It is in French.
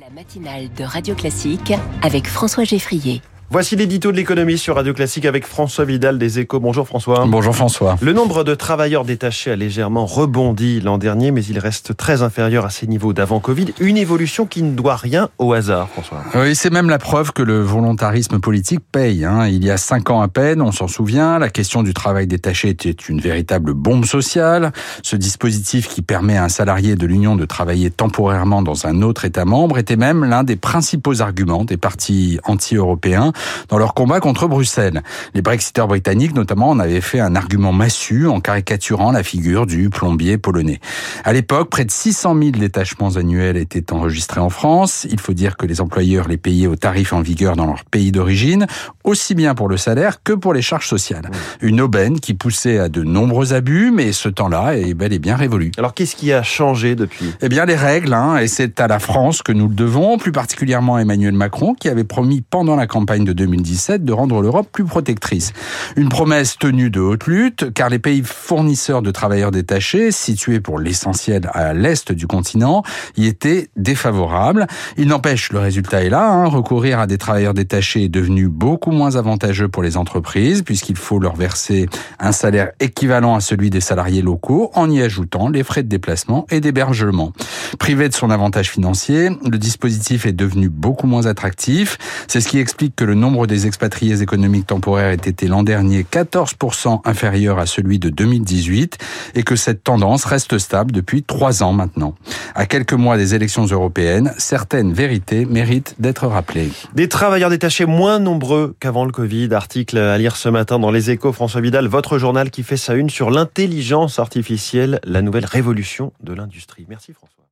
La matinale de Radio Classique avec François Geffrier. Voici l'édito de l'économie sur Radio Classique avec François Vidal des Échos. Bonjour François. Bonjour François. Le nombre de travailleurs détachés a légèrement rebondi l'an dernier, mais il reste très inférieur à ses niveaux d'avant Covid. Une évolution qui ne doit rien au hasard, François. Oui, c'est même la preuve que le volontarisme politique paye. Hein. Il y a cinq ans à peine, on s'en souvient, la question du travail détaché était une véritable bombe sociale. Ce dispositif qui permet à un salarié de l'Union de travailler temporairement dans un autre État membre était même l'un des principaux arguments des partis anti-européens dans leur combat contre Bruxelles. Les Brexiteurs britanniques, notamment, en avaient fait un argument massu en caricaturant la figure du plombier polonais. À l'époque, près de 600 000 détachements annuels étaient enregistrés en France. Il faut dire que les employeurs les payaient aux tarifs en vigueur dans leur pays d'origine, aussi bien pour le salaire que pour les charges sociales. Une aubaine qui poussait à de nombreux abus, mais ce temps-là est bel et bien révolu. Alors qu'est-ce qui a changé depuis? Eh bien les règles, hein, et c'est à la France que nous le devons, plus particulièrement à Emmanuel Macron, qui avait promis pendant la campagne de 2017 de rendre l'Europe plus protectrice. Une promesse tenue de haute lutte, car les pays fournisseurs de travailleurs détachés, situés pour l'essentiel à l'est du continent, y étaient défavorables. Il n'empêche, le résultat est là, hein, recourir à des travailleurs détachés est devenu beaucoup moins avantageux pour les entreprises, puisqu'il faut leur verser un salaire équivalent à celui des salariés locaux, en y ajoutant les frais de déplacement et d'hébergement. Privé de son avantage financier, le dispositif est devenu beaucoup moins attractif. C'est ce qui explique que le nombre des expatriés économiques temporaires ait été l'an dernier 14% inférieur à celui de 2018 et que cette tendance reste stable depuis trois ans maintenant. À quelques mois des élections européennes, certaines vérités méritent d'être rappelées. Des travailleurs détachés moins nombreux qu'avant le Covid. Article à lire ce matin dans les échos. François Vidal, votre journal qui fait sa une sur l'intelligence artificielle, la nouvelle révolution de l'industrie. Merci François.